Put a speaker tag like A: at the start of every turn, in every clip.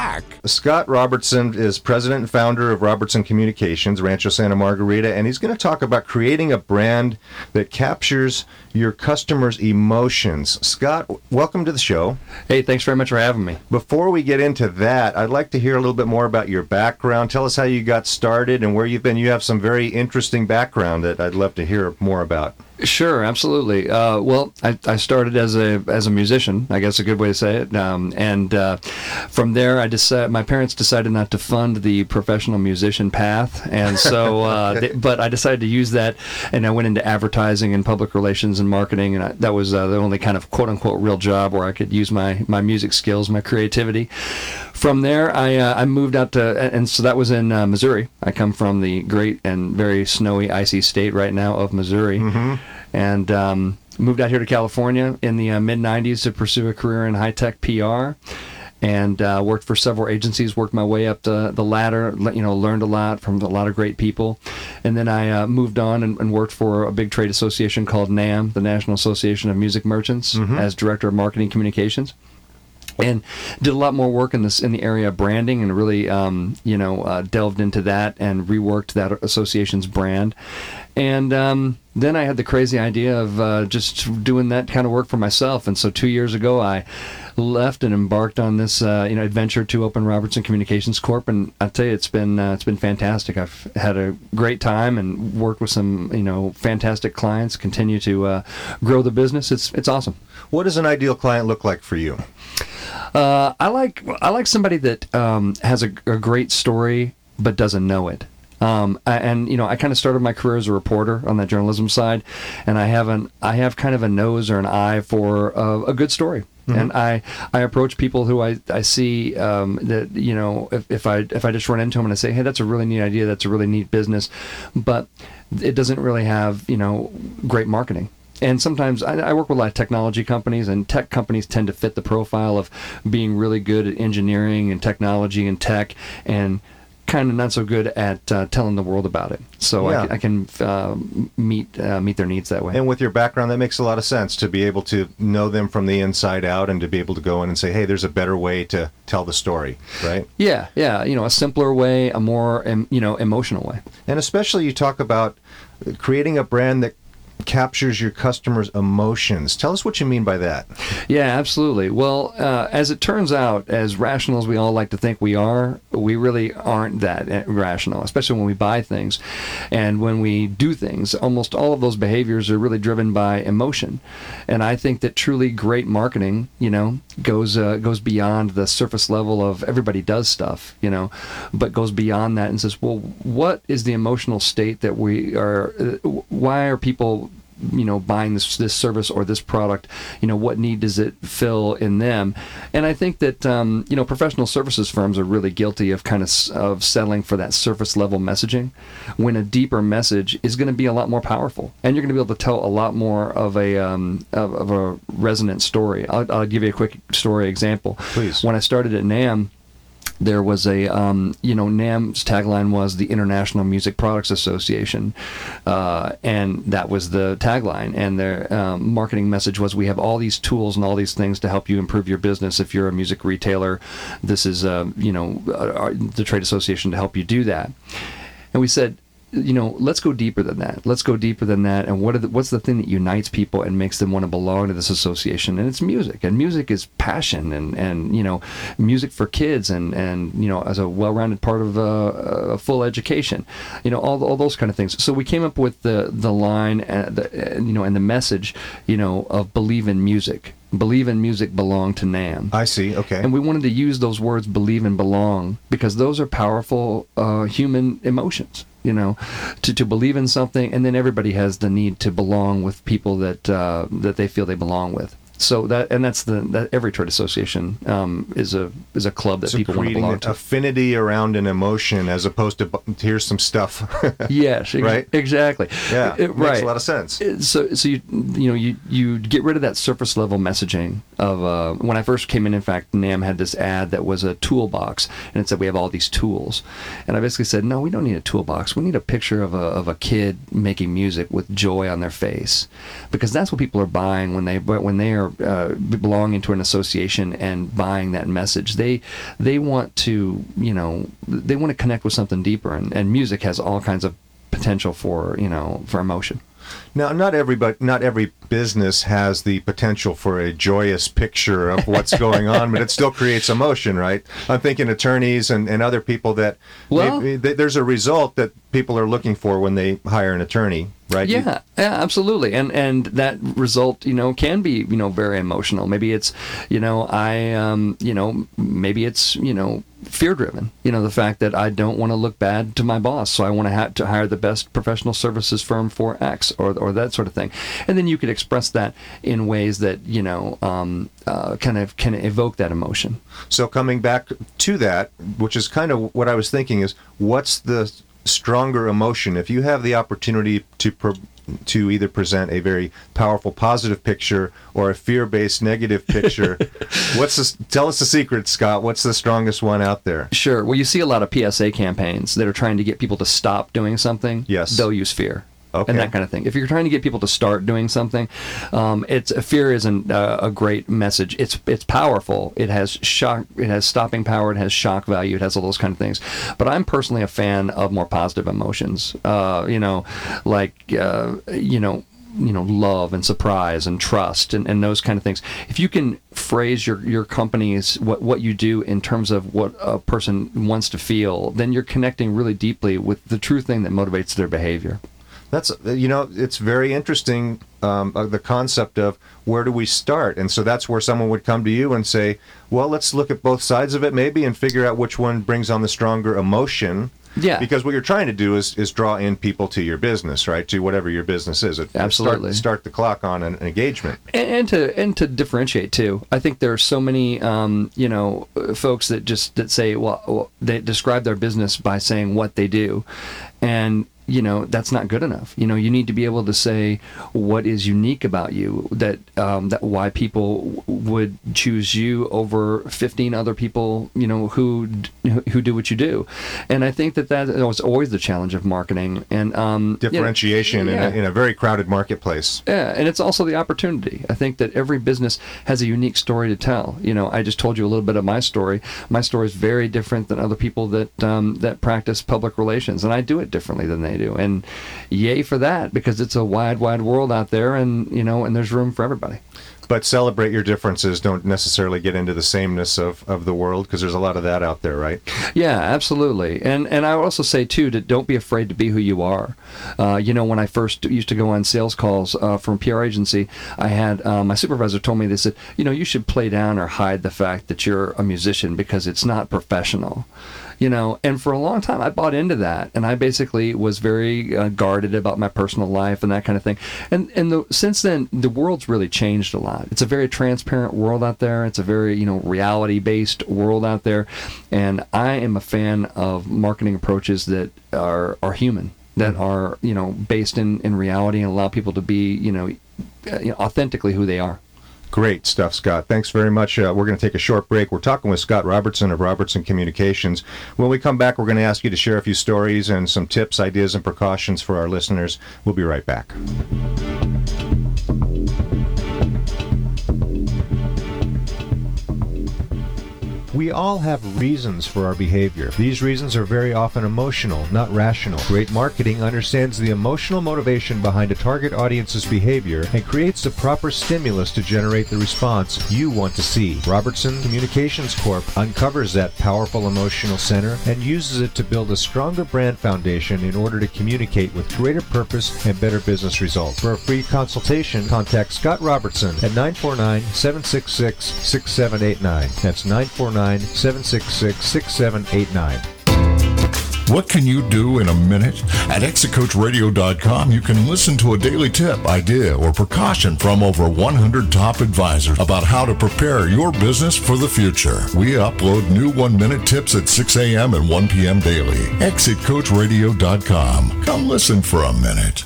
A: Black.
B: Scott Robertson is president and founder of Robertson Communications, Rancho Santa Margarita, and he's going to talk about creating a brand that captures your customers' emotions. Scott, welcome to the show.
C: Hey, thanks very much for having me.
B: Before we get into that, I'd like to hear a little bit more about your background. Tell us how you got started and where you've been. You have some very interesting background that I'd love to hear more about.
C: Sure, absolutely. Uh, well, I, I, started as a as a musician, I guess a good way to say it. Um, and uh, from there, I decided my parents decided not to fund the professional musician path, and so uh, they, but I decided to use that, and I went into advertising and public relations and marketing, and I, that was uh, the only kind of quote unquote real job where I could use my my music skills, my creativity. From there, I uh, I moved out to, and so that was in uh, Missouri. I come from the great and very snowy, icy state right now of Missouri. Mm-hmm and um, moved out here to California in the uh, mid 90s to pursue a career in high tech PR. And uh, worked for several agencies. Worked my way up the, the ladder. You know, learned a lot from a lot of great people, and then I uh, moved on and, and, worked for a big trade association called NAMM, the National Association of Music Merchants, mm-hmm. as director of marketing communications and did a lot more work in this in the area of branding and really um, you know uh, delved into that and reworked that association's brand and um, then I had the crazy idea of uh, just doing that kind of work for myself. And so two years ago, I left and embarked on this uh, you know adventure to open Robertson Communications Corp. And I tell you, it's been uh, it's been fantastic. I've had a great time and worked with some you know fantastic clients. Continue to uh, grow the business. It's it's awesome.
B: What does an ideal client look like for you?
C: Uh, I like I like somebody that um, has a, a great story but doesn't know it. Um, and you know, I kind of started my career as a reporter on that journalism side, and I have an I have kind of a nose or an eye for a, a good story. Mm-hmm. And I, I approach people who I, I see um, that you know if, if I if I just run into them and I say hey that's a really neat idea that's a really neat business, but it doesn't really have you know great marketing and sometimes I, I, work with a lot of technology companies, and tech companies tend to fit the profile of being really good at engineering and technology and tech, and kind of not so good at uh, telling the world about it. So yeah. I, I, can uh, meet uh, meet their needs that way.
B: And with your background, that makes a lot of sense to be able to know them from the inside out and to be able to go in and say, "Hey, there's a better way to tell the story," right?
C: Yeah, yeah. You know, a simpler way, a more you know emotional way.
B: And especially you talk about creating a brand that captures your customers' emotions. Tell us what you mean by that.
C: Yeah, absolutely. Well, uh, as it turns out, as rational as we all like to think we are, we really aren't that uh, rational, especially when we buy things and when we do things. Almost all of those behaviors are really driven by emotion. And I think that truly great marketing, you know, goes uh, goes beyond the surface level of everybody does stuff, you know, but goes beyond that and says, well, what is the emotional state that we are? Uh, why are people you know buying this this service or this product you know what need does it fill in them? And i think that um, you know professional services firms are really guilty of kind of of settling for that surface level messaging when a deeper message is going to be a lot more powerful. And you're going to be able to tell a lot more of a um, of, of, a resonant story. I'll, I'll give you a quick story example.
B: Please.
C: When i started at NAMM there was a um, you know NAMM's tagline was the International Music Products Association, uh, and that was the tagline. And their um, marketing message was, "We have all these tools and all these things to help you improve your business. If you're a music retailer, this is uh, you know uh, the trade association to help you do that." And we said, you know, let's go deeper than that. Let's go deeper than that. And what the, what's the thing that unites people and makes them want to belong to this association? And it's music. And music is passion and, and you know, music for kids and, and you know, as a well-rounded part of a, a full education, you know, all, all those kind of things. So we came up with the, the line, and the, uh, you know, and the message, you know, of believe in music believe in music belong to NAMM.
B: I see. Okay.
C: And we wanted to use those words believe and belong because those are powerful uh, human emotions you know, to, to believe in something, and then everybody has the need to belong with people that uh, that they feel they belong with. So that and that's the that every trade association um, is a is a club that
B: So
C: people want to belong to.
B: affinity around an emotion as opposed to here's some stuff.
C: yes, ex-
B: Right?
C: exactly.
B: yeah,
C: It-
B: makes
C: right.
B: a lot of sense.
C: It- so so you you know you you get rid of that surface level messaging of uh, when I first came in. In fact, NAMM had this ad that was a toolbox, and it said we have all these tools, and I basically said no, we don't need a toolbox. We need a picture of a of a kid making music with joy on their face, because that's what people are buying when they when they are uh, belonging to an association and buying that message. They they want to you know they want to connect with something deeper, and, and music has all kinds of potential for you know for emotion.
B: Now, not everybody, not every business has the potential for a joyous picture of what's going on, but it still creates emotion, right? I'm thinking attorneys and, and other people that
C: Well-
B: maybe- th- there's a result that people are looking for when they hire an attorney, right?
C: Yeah, yeah, absolutely. And and that result, you know, can be, you know, very emotional. Maybe it's, you know, I um, you know, maybe it's, you know, fear driven. You know, the fact that I don't want to look bad to my boss, so I want to have to hire the best professional services firm for X or or that sort of thing. And then you could express that in ways that, you know, um, uh, kind of can evoke that emotion.
B: So coming back to that, which is kind of what I was thinking, is what's the stronger emotion? If you have the opportunity to pro- to either present a very powerful positive picture or a fear-based negative picture, what's the, tell us the secret, Scott? What's the strongest one out there?
C: Sure. Well, you see a lot of PSA campaigns that are trying to get people to stop doing something.
B: Yes.
C: They'll use fear.
B: Okay.
C: And that kind of thing. If you're trying to get people to start doing something, um, it's fear isn't uh, a great message. It's it's powerful. It has shock. It has stopping power. It has shock value. It has all those kind of things. But I'm personally a fan of more positive emotions. Uh, you know, like uh, you know you know love and surprise and trust and, and those kind of things if you can phrase your your company's what what you do in terms of what a person wants to feel then you're connecting really deeply with the true thing that motivates their behavior
B: That's you know, it's very interesting um, uh, the concept of where do we start, and so that's where someone would come to you and say, "Well, let's look at both sides of it, maybe, and figure out which one brings on the stronger emotion."
C: Yeah.
B: Because what you're trying to do is is draw in people to your business, right? To whatever your business is. It-
C: Absolutely.
B: Start, start the clock on an engagement.
C: and, and to and to differentiate too. I think there are so many um, you know folks that just that say well, well they describe their business by saying what they do, and you know that's not good enough. You know you need to be able to say what is unique about you that um, that why people would choose you over 15 other people you know who who do what you do, and I think that that was always the challenge of marketing and um, you know,
B: Differentiation
C: yeah.
B: in, a, in a very crowded marketplace.
C: Yeah, and it's also the opportunity. I think that every business has a unique story to tell. You know, I just told you a little bit of my story. My story is very different than other people that um, that practice public relations, and I do it differently than they do. And yay for that, because it's a wide, wide world out there, and you know, and there's room for everybody.
B: But celebrate your differences. Don't necessarily get into the sameness of, of the world because there's a lot of that out there, right?
C: Yeah, absolutely. And and I also say too that don't be afraid to be who you are. Uh, you know, when I first used to go on sales calls uh, from PR agency, I had uh, my supervisor told me they said, you know, you should play down or hide the fact that you're a musician because it's not professional. You know, and for a long time I bought into that, and I basically was very uh, guarded about my personal life and that kind of thing. And and the, since then, the world's really changed a lot. It's a very transparent world out there. It's a very you know reality based world out there, and I am a fan of marketing approaches that are are human, that are you know based in in reality and allow people to be you know, uh, you know authentically who they are.
B: Great stuff, Scott. Thanks very much. Uh, we're going to take a short break. We're talking with Scott Robertson of Robertson Communications. When we come back, we're going to ask you to share a few stories and some tips, ideas, and precautions for our listeners. We'll be right back. We all have reasons for our behavior. These reasons are very often emotional, not rational. Great marketing understands the emotional motivation behind a target audience's behavior and creates the proper stimulus to generate the response you want to see. Robertson Communications Corp uncovers that powerful emotional center and uses it to build a stronger brand foundation in order to communicate with greater purpose and better business results. For a free consultation, contact Scott Robertson at 949 766 6789. That's 949 766 6789.
A: What can you do in a minute? At exitcoachradio.com, you can listen to a daily tip, idea, or precaution from over 100 top advisors about how to prepare your business for the future. We upload new one minute tips at 6 a.m. and 1 p.m. daily. ExitCoachRadio.com. Come listen for a minute.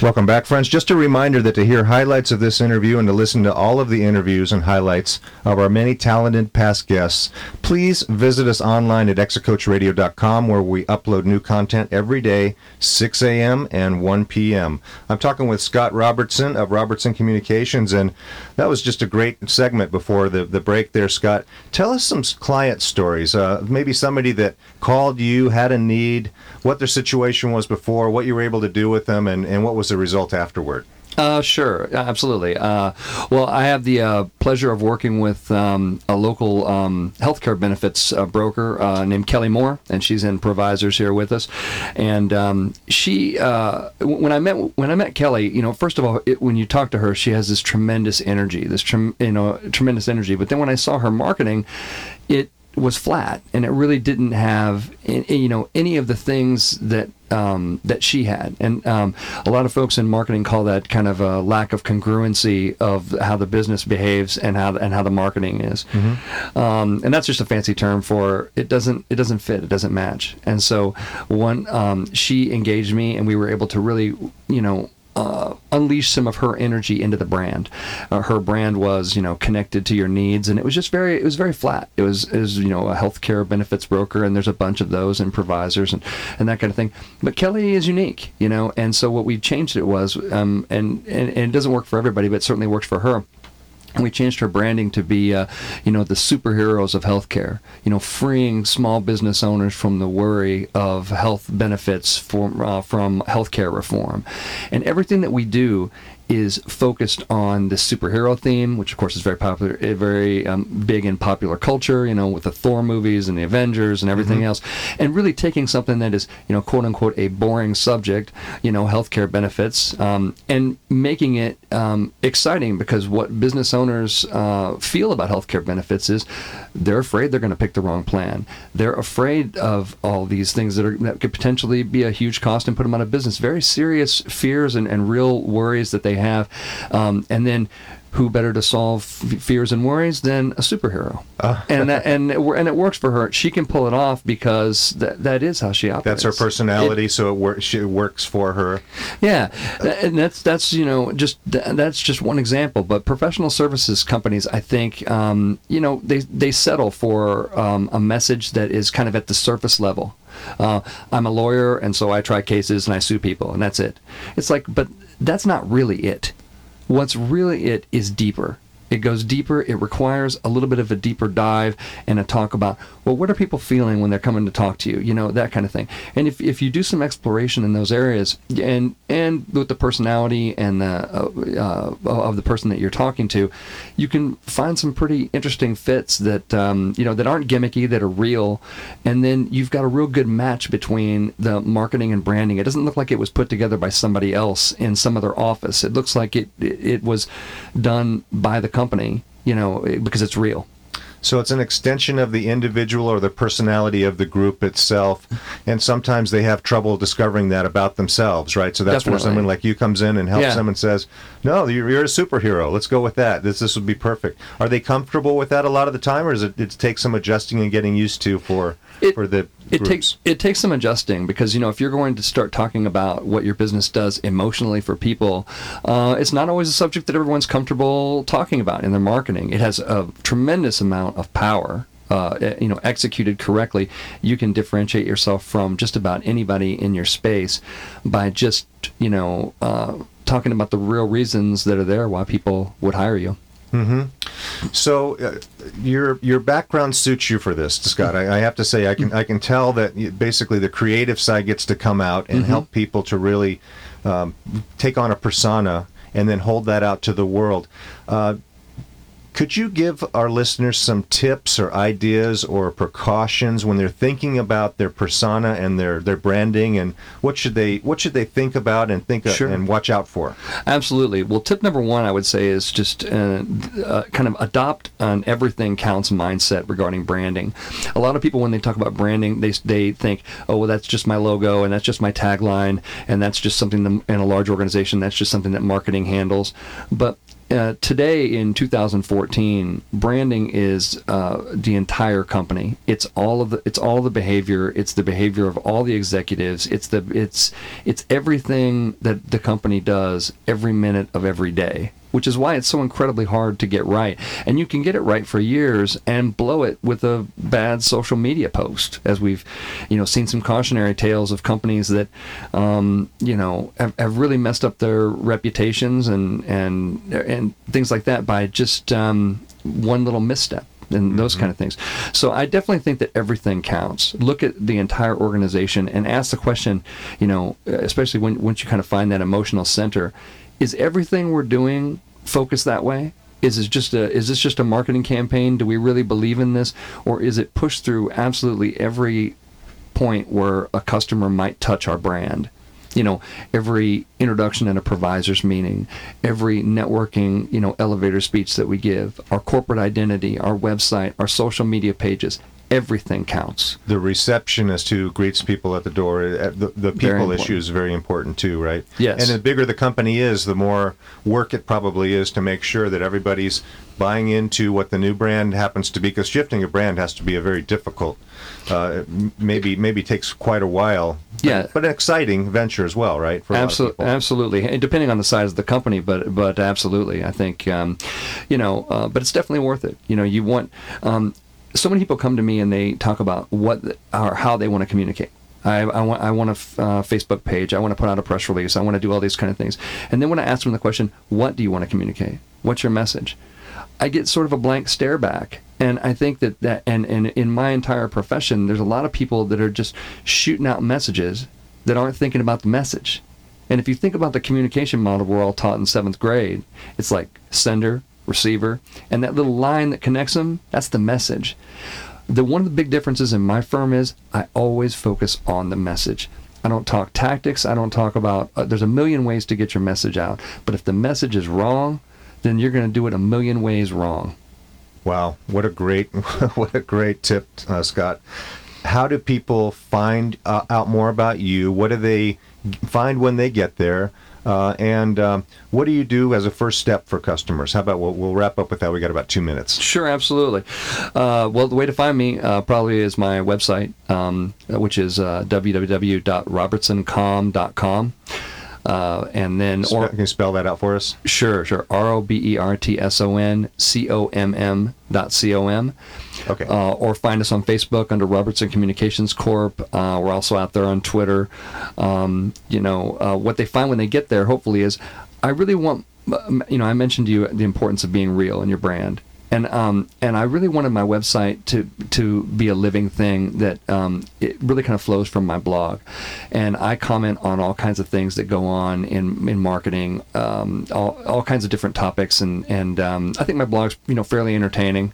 B: Welcome back, friends. Just a reminder that to hear highlights of this interview and to listen to all of the interviews and highlights of our many talented past guests, please visit us online at exitcoachradio.com where we upload new content every day, 6 a.m. and 1 p.m. I'm talking with Scott Robertson of Robertson Communications, and that was just a great segment before the, the break there, Scott. Tell us some client stories. Uh, maybe somebody that called you, had a need, what their situation was before, what you were able to do with them, and, and what was the result afterward?
C: Uh, sure, absolutely. Uh, well, I have the uh, pleasure of working with um, a local um, healthcare benefits uh, broker uh, named Kelly Moore, and she's in Provisors here with us. And um, she, uh, when I met when I met Kelly, you know, first of all, it, when you talk to her, she has this tremendous energy, this you know tremendous energy. But then when I saw her marketing, it was flat and it really didn't have you know any of the things that um, that she had. And um, a lot of folks in marketing call that kind of a lack of congruency of how the business behaves and how and how the marketing is. Mm-hmm. um, and that's just a fancy term for it doesn't it doesn't fit it doesn't match. And so one um, she engaged me and we were able to really you know uh, unleash some of her energy into the brand. Uh, her brand was, you know, connected to your needs, and it was just very, it was very flat. It was, was, you know, a healthcare benefits broker, and there's a bunch of those improvisers and, and that kind of thing. But Kelly is unique, you know, and so what we changed it was, um, and, and, and it doesn't work for everybody, but it certainly works for her we changed her branding to be, uh, you know, the superheroes of healthcare. You know, freeing small business owners from the worry of health benefits from uh, from healthcare reform, and everything that we do is focused on the superhero theme, which of course is very popular, eh, very um, big in popular culture. You know, with the Thor movies and the Avengers and everything mm-hmm. else, and really taking something that is, you know, quote unquote, a boring subject, you know, healthcare benefits, um, and making it um, exciting because what business owners uh, feel about healthcare benefits is they're afraid they're going to pick the wrong plan. They're afraid of all these things that are that could potentially be a huge cost and put them out of business. Very serious fears and, and real worries that they have. Um, and then who better to solve fears and worries than a superhero? Uh. and that, and it, and it works for her. She can pull it off because that that is how she operates.
B: That's her personality, it, so it, wor- she, it works for her.
C: Yeah, and that's that's you know just that's just one example. But professional services companies, I think, um, you know, they they settle for um, a message that is kind of at the surface level. Uh, I'm a lawyer, and so I try cases and I sue people, and that's it. It's like, but that's not really it. What's really it is deeper. It goes deeper. It requires a little bit of a deeper dive and a talk about, well, what are people feeling when they're coming to talk to you? You know, that kind of thing. And if, if you do some exploration in those areas and, and with the personality and the, uh, uh, of the person that you're talking to, you can find some pretty interesting fits that, um, you know, that aren't gimmicky, that are real. And then you've got a real good match between the marketing and branding. It doesn't look like it was put together by somebody else in some other office. It looks like it, it, it was done by the company, you know, because it's real.
B: So it's an extension of the individual or the personality of the group itself. And sometimes they have trouble discovering that about themselves, right? So that's Definitely. where someone like you comes in and helps yeah. them and says, no, you're, you're, a superhero. Let's go with that. This, this would be perfect. Are they comfortable with that a lot of the time, or does it, it take some adjusting and getting used to for,
C: it,
B: for the
C: it takes it takes some adjusting because you know if you're going to start talking about what your business does emotionally for people, uh, it's not always a subject that everyone's comfortable talking about in their marketing. It has a tremendous amount of power. Uh, you know, executed correctly, you can differentiate yourself from just about anybody in your space by just you know uh, talking about the real reasons that are there why people would hire you.
B: Mm-hmm. So uh, your your background suits you for this, Scott. I, I, have to say, I can I can tell that basically the creative side gets to come out and mm-hmm. help people to really um, take on a persona and then hold that out to the world. Uh, Could you give our listeners some tips or ideas or precautions when they're thinking about their persona and their, their branding and what should they what should they think about and think
C: Sure.
B: and watch out for?
C: Absolutely. Well, tip number one, I would say, is just uh, uh, kind of adopt an everything counts mindset regarding branding. A lot of people, when they talk about branding, they they think, oh, well, that's just my logo and that's just my tagline and that's just something in a large organization that's just something that marketing handles. But uh, today in 2014, branding is uh, the entire company. It's all of the it's all the behavior. It's the behavior of all the executives. It's the it's it's everything that the company does every minute of every day. Which is why it's so incredibly hard to get right. And you can get it right for years and blow it with a bad social media post, as we've, you know, seen some cautionary tales of companies that, um, you know, have, have really messed up their reputations and and and things like that by just um, one little misstep and those kind of things. So I definitely think that everything counts. Look at the entire organization and ask the question, you know, especially when once you kind of find that emotional center, is everything we're doing focused that way? Is this just a is this just a marketing campaign? Do we really believe in this or is it pushed through absolutely every point where a customer might touch our brand? you know every introduction at a provisor's meeting every networking you know elevator speech that we give our corporate identity our website our social media pages everything counts
B: The receptionist who greets people at the door, uh, the, the people issue is very important too, right?
C: Yes.
B: And the bigger the company is, the more work it probably is to make sure that everybody's buying into what the new brand happens to be. Because shifting a brand has to be a very difficult, uh, maybe maybe takes quite a while.
C: Yeah.
B: But an exciting venture as well, right?
C: Absolutely, absolutely. And depending on the size of the company, but but absolutely, I think um, you know. Uh, but it's definitely worth it. You know, you want. Um, so many people come to me and they talk about what or how they want to communicate. I, I want I want a f- uh, Facebook page. I want to put out a press release. I want to do all these kind of things. And then when I ask them the question, "What do you want to communicate? What's your message?" I get sort of a blank stare back. And I think that, that and, and in my entire profession, there's a lot of people that are just shooting out messages that aren't thinking about the message. And if you think about the communication model we're all taught in seventh grade, it's like sender, receiver, and that little line that connects them, that's the message. The one of the big differences in my firm is I always focus on the message. I don't talk tactics. I don't talk about. Uh, there's a million ways to get your message out, but if the message is wrong, then you're going to do it a million ways wrong.
B: Wow, what a great, what a great tip, uh, Scott. How do people find uh, out more about you? What do they find when they get there? Uh, and um, what do you do as a first step for customers? How about we'll, we'll wrap up with that? We got about two minutes.
C: Sure, absolutely. Uh, well, the way to find me uh, probably is my website, um, which is uh, www.robertsoncomm.com. Uh, and then,
B: Spe-
C: or
B: Can you spell that out for us?
C: sure, sure, R O B E R T S O N C O M M dot C O M.
B: Okay.
C: Uh, or find us on Facebook under Robertson Communications Corp. Uh, we're also out there on Twitter. Um, you know, uh, what they find when they get there, hopefully, is I really want, you know, I mentioned to you the importance of being real in your brand. And um, and I really wanted my website to to be a living thing that um, it really kind of flows from my blog, and I comment on all kinds of things that go on in in marketing, um, all, all kinds of different topics, and and um, I think my blog's you know fairly entertaining,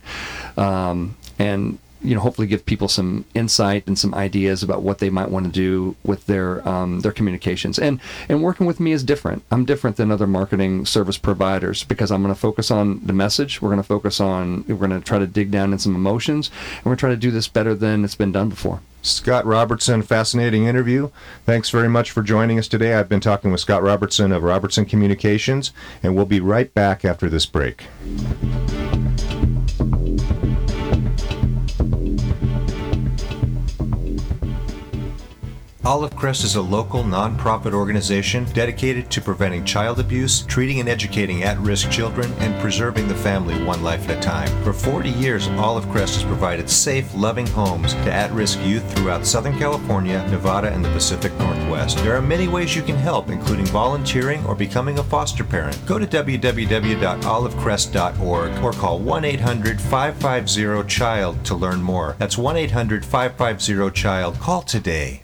C: um, and you know hopefully give people some insight and some ideas about what they might want to do with their um, their communications and and working with me is different i'm different than other marketing service providers because i'm going to focus on the message we're going to focus on we're going to try to dig down in some emotions and we're going to try to do this better than it's been done before
B: Scott Robertson, fascinating interview. Thanks very much for joining us today. I've been talking with Scott Robertson of Robertson Communications, and we'll be right back after this break. Olive Crest is a local nonprofit organization dedicated to preventing child abuse, treating and educating at risk children, and preserving the family one life at a time. For 40 years, Olive Crest has provided safe, loving homes to at risk youth throughout Southern California, Nevada, and the Pacific Northwest. There are many ways you can help, including volunteering or becoming a foster parent. Go to www.olivecrest.org or call 1 800 550 CHILD to learn more. That's 1 800 550 CHILD. Call today.